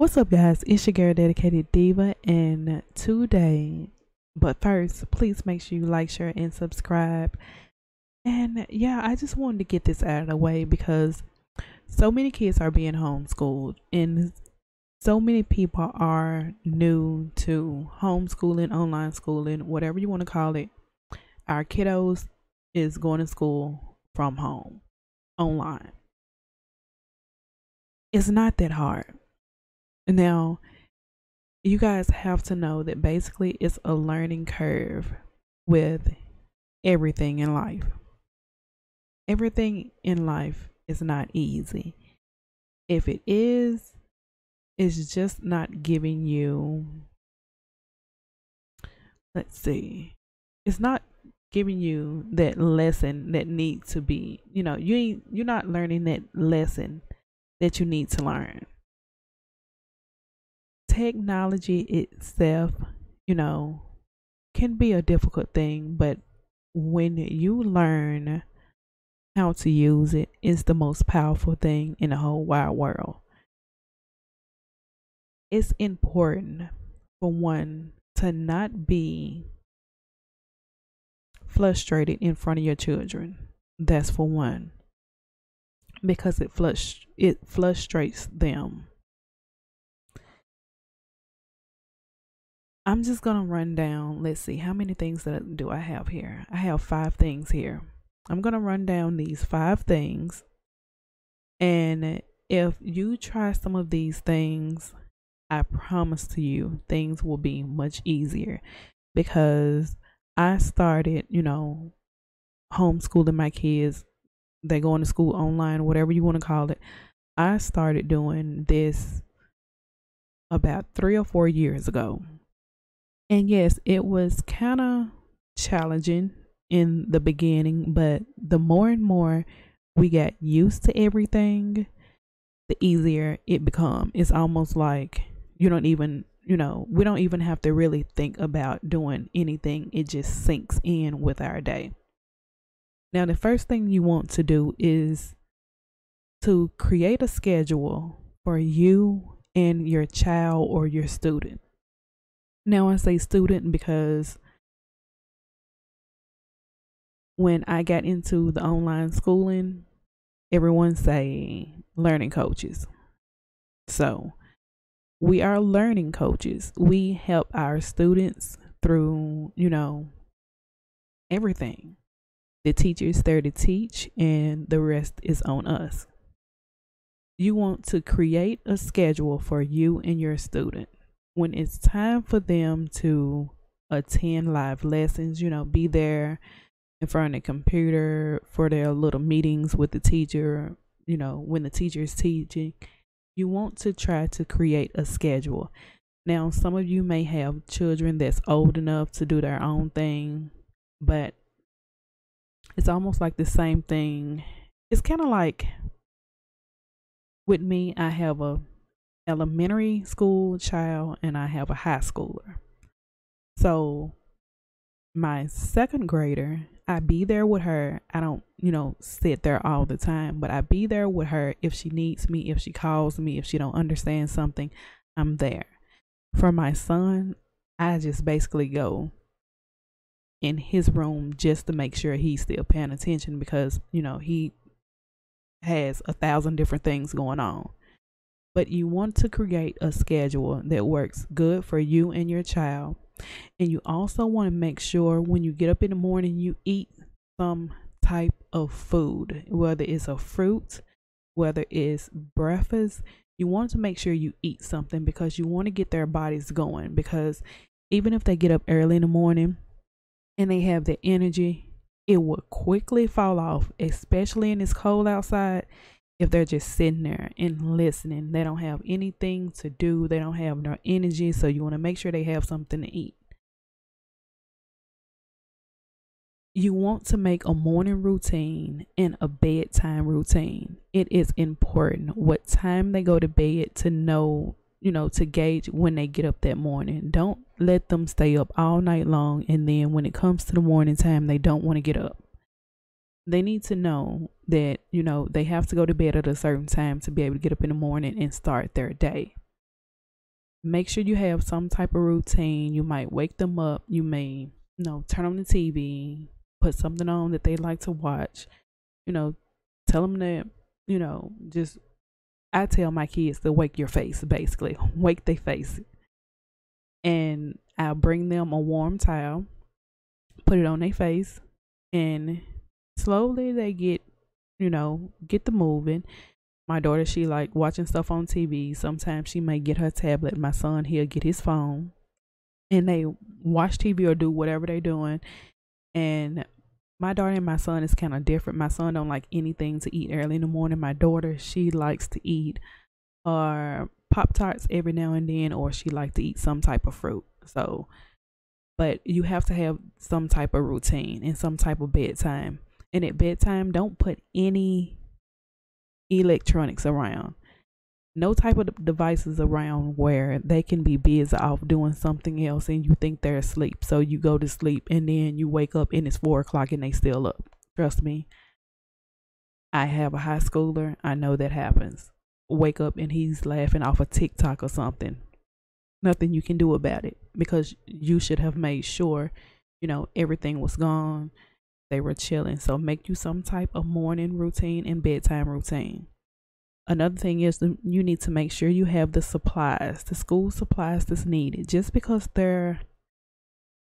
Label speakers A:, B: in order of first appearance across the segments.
A: What's up, guys? It's your girl, Dedicated Diva, and today, but first, please make sure you like, share, and subscribe. And yeah, I just wanted to get this out of the way because so many kids are being homeschooled, and so many people are new to homeschooling, online schooling, whatever you want to call it. Our kiddos is going to school from home, online. It's not that hard now, you guys have to know that basically it's a learning curve with everything in life. Everything in life is not easy. If it is, it's just not giving you, let's see, it's not giving you that lesson that needs to be, you know, you you're not learning that lesson that you need to learn technology itself, you know, can be a difficult thing, but when you learn how to use it, it's the most powerful thing in the whole wide world. It's important for one to not be frustrated in front of your children. That's for one. Because it flust it frustrates them I'm just gonna run down. Let's see how many things that do I have here. I have five things here. I'm gonna run down these five things, and if you try some of these things, I promise to you things will be much easier because I started, you know, homeschooling my kids. They're going to school online, whatever you want to call it. I started doing this about three or four years ago. And yes, it was kind of challenging in the beginning, but the more and more we got used to everything, the easier it become. It's almost like you don't even, you know, we don't even have to really think about doing anything. It just sinks in with our day. Now, the first thing you want to do is to create a schedule for you and your child or your student. Now I say student because when I got into the online schooling, everyone say learning coaches. So we are learning coaches. We help our students through, you know, everything. The teacher is there to teach and the rest is on us. You want to create a schedule for you and your student when it's time for them to attend live lessons, you know, be there in front of the computer for their little meetings with the teacher, you know, when the teacher is teaching, you want to try to create a schedule. Now, some of you may have children that's old enough to do their own thing, but it's almost like the same thing. It's kind of like with me, I have a elementary school child and I have a high schooler. So my second grader, I be there with her. I don't, you know, sit there all the time, but I be there with her if she needs me, if she calls me, if she don't understand something, I'm there. For my son, I just basically go in his room just to make sure he's still paying attention because, you know, he has a thousand different things going on but you want to create a schedule that works good for you and your child. And you also want to make sure when you get up in the morning, you eat some type of food, whether it's a fruit, whether it's breakfast. You want to make sure you eat something because you want to get their bodies going. Because even if they get up early in the morning and they have the energy, it will quickly fall off, especially in this cold outside if they're just sitting there and listening. They don't have anything to do, they don't have no energy, so you want to make sure they have something to eat. You want to make a morning routine and a bedtime routine. It is important what time they go to bed to know, you know, to gauge when they get up that morning. Don't let them stay up all night long and then when it comes to the morning time, they don't want to get up they need to know that you know they have to go to bed at a certain time to be able to get up in the morning and start their day make sure you have some type of routine. You might wake them up. You may, you know, turn on the TV, put something on that they like to watch. You know, tell them that, you know, just I tell my kids to wake your face, basically, wake their face. And I'll bring them a warm towel, put it on their face, and slowly they get, you know, get the moving. My daughter, she like watching stuff on TV. Sometimes she may get her tablet. My son, he'll get his phone, and they watch TV or do whatever they're doing. And my daughter and my son is kind of different. My son don't like anything to eat early in the morning. My daughter, she likes to eat or uh, pop tarts every now and then, or she like to eat some type of fruit. So, but you have to have some type of routine and some type of bedtime. And at bedtime, don't put any electronics around no type of devices around where they can be busy off doing something else and you think they're asleep. So you go to sleep and then you wake up and it's four o'clock and they still up. Trust me. I have a high schooler. I know that happens. Wake up and he's laughing off a of TikTok or something. Nothing you can do about it because you should have made sure, you know, everything was gone. They were chilling. So make you some type of morning routine and bedtime routine Another thing is you need to make sure you have the supplies, the school supplies that's needed. Just because they're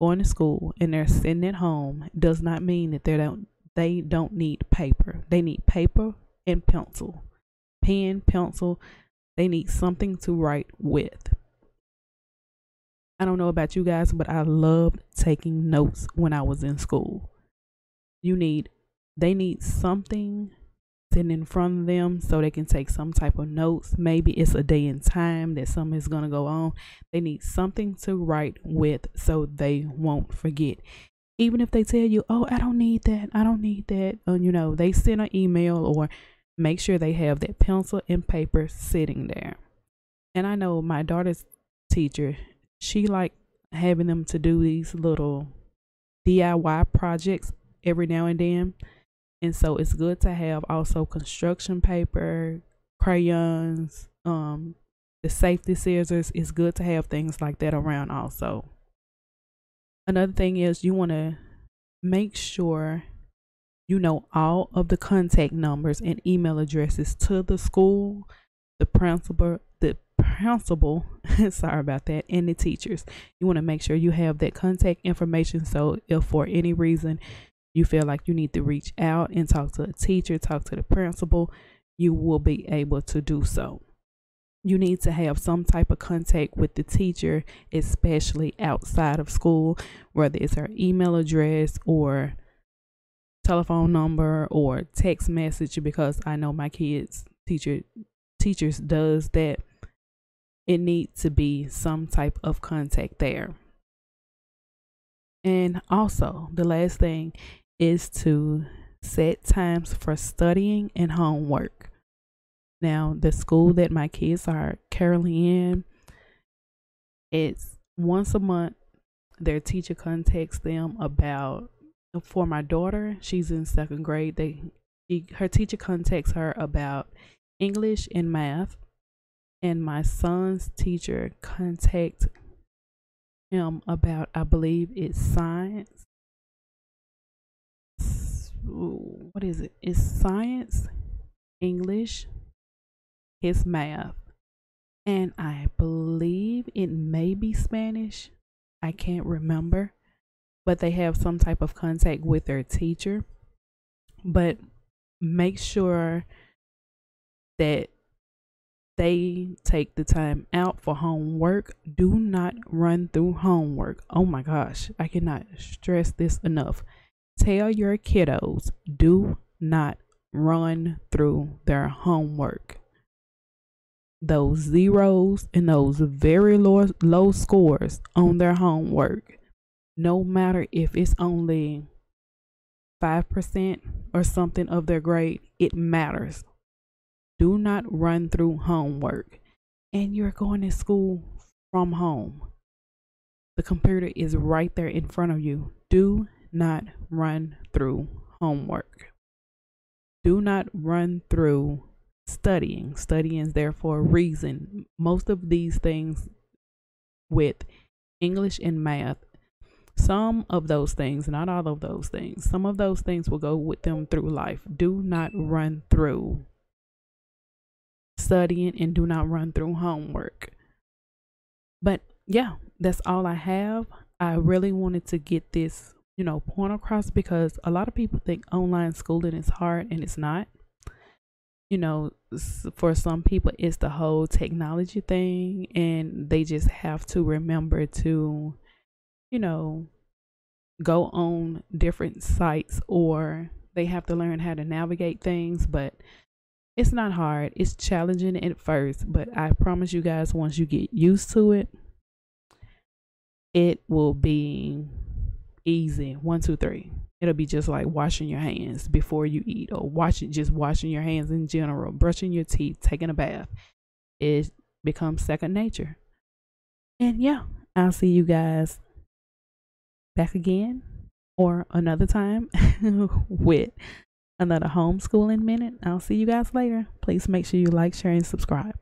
A: going to school and they're sitting at home does not mean that they don't they don't need paper. They need paper and pencil. Pen, pencil, they need something to write with. I don't know about you guys, but I loved taking notes when I was in school. You need they need something sitting in front of them so they can take some type of notes. Maybe it's a day and time that something is going to go on. They need something to write with so they won't forget. Even if they tell you, oh, I don't need that, I don't need that, and you know, they send an email or make sure they have that pencil and paper sitting there. And I know my daughter's teacher, she like having them to do these little DIY projects every now and then. And so it's good to have also construction paper, crayons, um, the safety scissors. It's good to have things like that around also. Another thing is you want to make sure you know all of the contact numbers and email addresses to the school, the principal, the principal, sorry about that, and the teachers. You want to make sure you have that contact information so if for any reason you feel like you need to reach out and talk to a teacher, talk to the principal, you will be able to do so. You need to have some type of contact with the teacher, especially outside of school, whether it's her email address or telephone number or text message because I know my kids teacher teachers does that it needs to be some type of contact there. And also, the last thing is to set times for studying and homework. Now, the school that my kids are currently in, it's once a month their teacher contacts them about for my daughter, she's in second grade. They she, her teacher contacts her about English and math, and my son's teacher contacts him about I believe it's science what is it? It's science, English, his math, and I believe it may be Spanish. I can't remember, but they have some type of contact with their teacher. But make sure that they take the time out for homework. Do not run through homework. Oh my gosh, I cannot stress this enough. Tell your kiddos do not run through their homework. Those zeros and those very low, low scores on their homework, no matter if it's only 5% or something of their grade, it matters. Do not run through homework. And you're going to school from home. The computer is right there in front of you. Do not run through homework. Do not run through studying. Studying is there for a reason. Most of these things with English and math. Some of those things, not all of those things, some of those things will go with them through life. Do not run through studying and do not run through homework. But yeah, that's all I have. I really wanted to get this, you know, point across because a lot of people think online schooling is hard and it's not. You know, for some people, it's the whole technology thing, and they just have to remember to, you know, go on different sites or they have to learn how to navigate things. But it's not hard, it's challenging at first, but I promise you guys, once you get used to it, it will be easy. One, two, three. It'll be just like washing your hands before you eat, or washing just washing your hands in general, brushing your teeth, taking a bath. It becomes second nature. And yeah, I'll see you guys back again or another time with another homeschooling minute. I'll see you guys later. Please make sure you like, share, and subscribe.